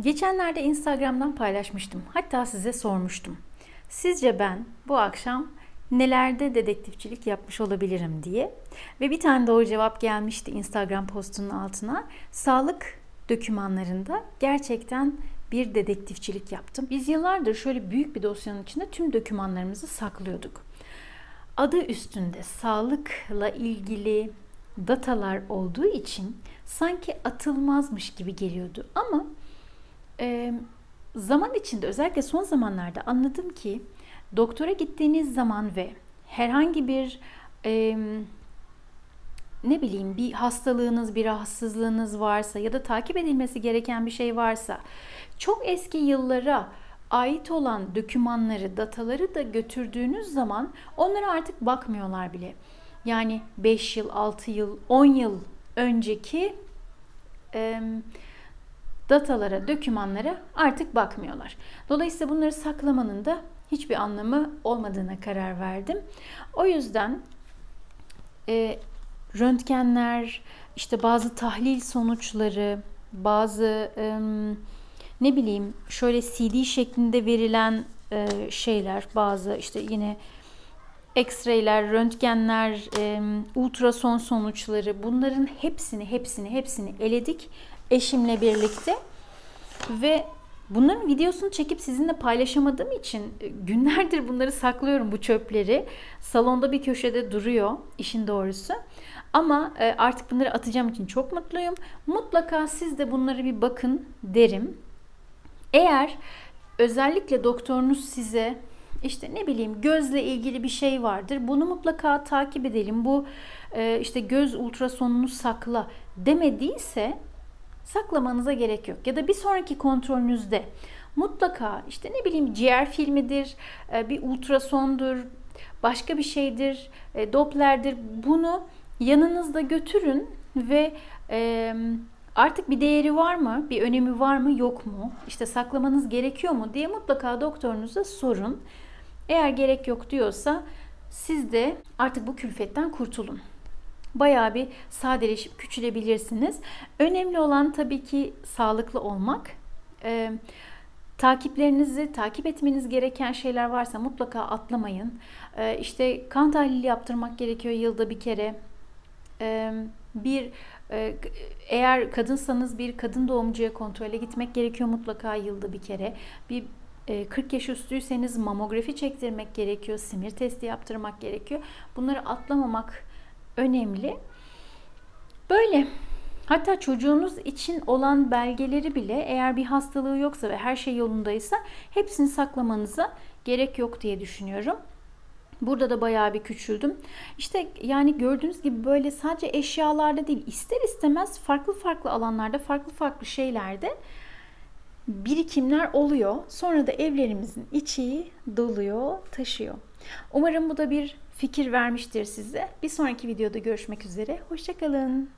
Geçenlerde Instagram'dan paylaşmıştım. Hatta size sormuştum. Sizce ben bu akşam nelerde dedektifçilik yapmış olabilirim diye. Ve bir tane doğru cevap gelmişti Instagram postunun altına. Sağlık dokümanlarında gerçekten bir dedektifçilik yaptım. Biz yıllardır şöyle büyük bir dosyanın içinde tüm dokümanlarımızı saklıyorduk. Adı üstünde sağlıkla ilgili datalar olduğu için sanki atılmazmış gibi geliyordu. Ama e, zaman içinde özellikle son zamanlarda anladım ki doktora gittiğiniz zaman ve herhangi bir e, ne bileyim bir hastalığınız, bir rahatsızlığınız varsa ya da takip edilmesi gereken bir şey varsa çok eski yıllara ait olan dokümanları, dataları da götürdüğünüz zaman onlara artık bakmıyorlar bile. Yani 5 yıl, 6 yıl, 10 yıl önceki e, datalara, dokümanlara artık bakmıyorlar. Dolayısıyla bunları saklamanın da hiçbir anlamı olmadığına karar verdim. O yüzden e, röntgenler, işte bazı tahlil sonuçları, bazı e, ne bileyim şöyle CD şeklinde verilen e, şeyler, bazı işte yine X-ray'ler, röntgenler, e, ultrason sonuçları bunların hepsini hepsini hepsini eledik eşimle birlikte ve bunların videosunu çekip sizinle paylaşamadığım için e, günlerdir bunları saklıyorum bu çöpleri. Salonda bir köşede duruyor işin doğrusu. Ama e, artık bunları atacağım için çok mutluyum. Mutlaka siz de bunları bir bakın derim. Eğer özellikle doktorunuz size işte ne bileyim gözle ilgili bir şey vardır. Bunu mutlaka takip edelim. Bu e, işte göz ultrasonunu sakla demediyse saklamanıza gerek yok. Ya da bir sonraki kontrolünüzde mutlaka işte ne bileyim ciğer filmidir, e, bir ultrasondur, başka bir şeydir, e, Doppler'dir. Bunu yanınızda götürün ve artık bir değeri var mı, bir önemi var mı, yok mu? İşte saklamanız gerekiyor mu diye mutlaka doktorunuza sorun. Eğer gerek yok diyorsa siz de artık bu külfetten kurtulun. Bayağı bir sadeleşip küçülebilirsiniz. Önemli olan tabii ki sağlıklı olmak. Ee, takiplerinizi, takip etmeniz gereken şeyler varsa mutlaka atlamayın. Ee, işte kan tahlili yaptırmak gerekiyor yılda bir kere. Ee, bir eğer kadınsanız bir kadın doğumcuya kontrole gitmek gerekiyor mutlaka yılda bir kere. Bir 40 e, yaş üstüyseniz mamografi çektirmek gerekiyor, simir testi yaptırmak gerekiyor. Bunları atlamamak önemli. Böyle. Hatta çocuğunuz için olan belgeleri bile eğer bir hastalığı yoksa ve her şey yolundaysa hepsini saklamanıza gerek yok diye düşünüyorum. Burada da bayağı bir küçüldüm. İşte yani gördüğünüz gibi böyle sadece eşyalarda değil ister istemez farklı farklı alanlarda farklı farklı şeylerde birikimler oluyor. Sonra da evlerimizin içi doluyor, taşıyor. Umarım bu da bir fikir vermiştir size. Bir sonraki videoda görüşmek üzere. Hoşçakalın.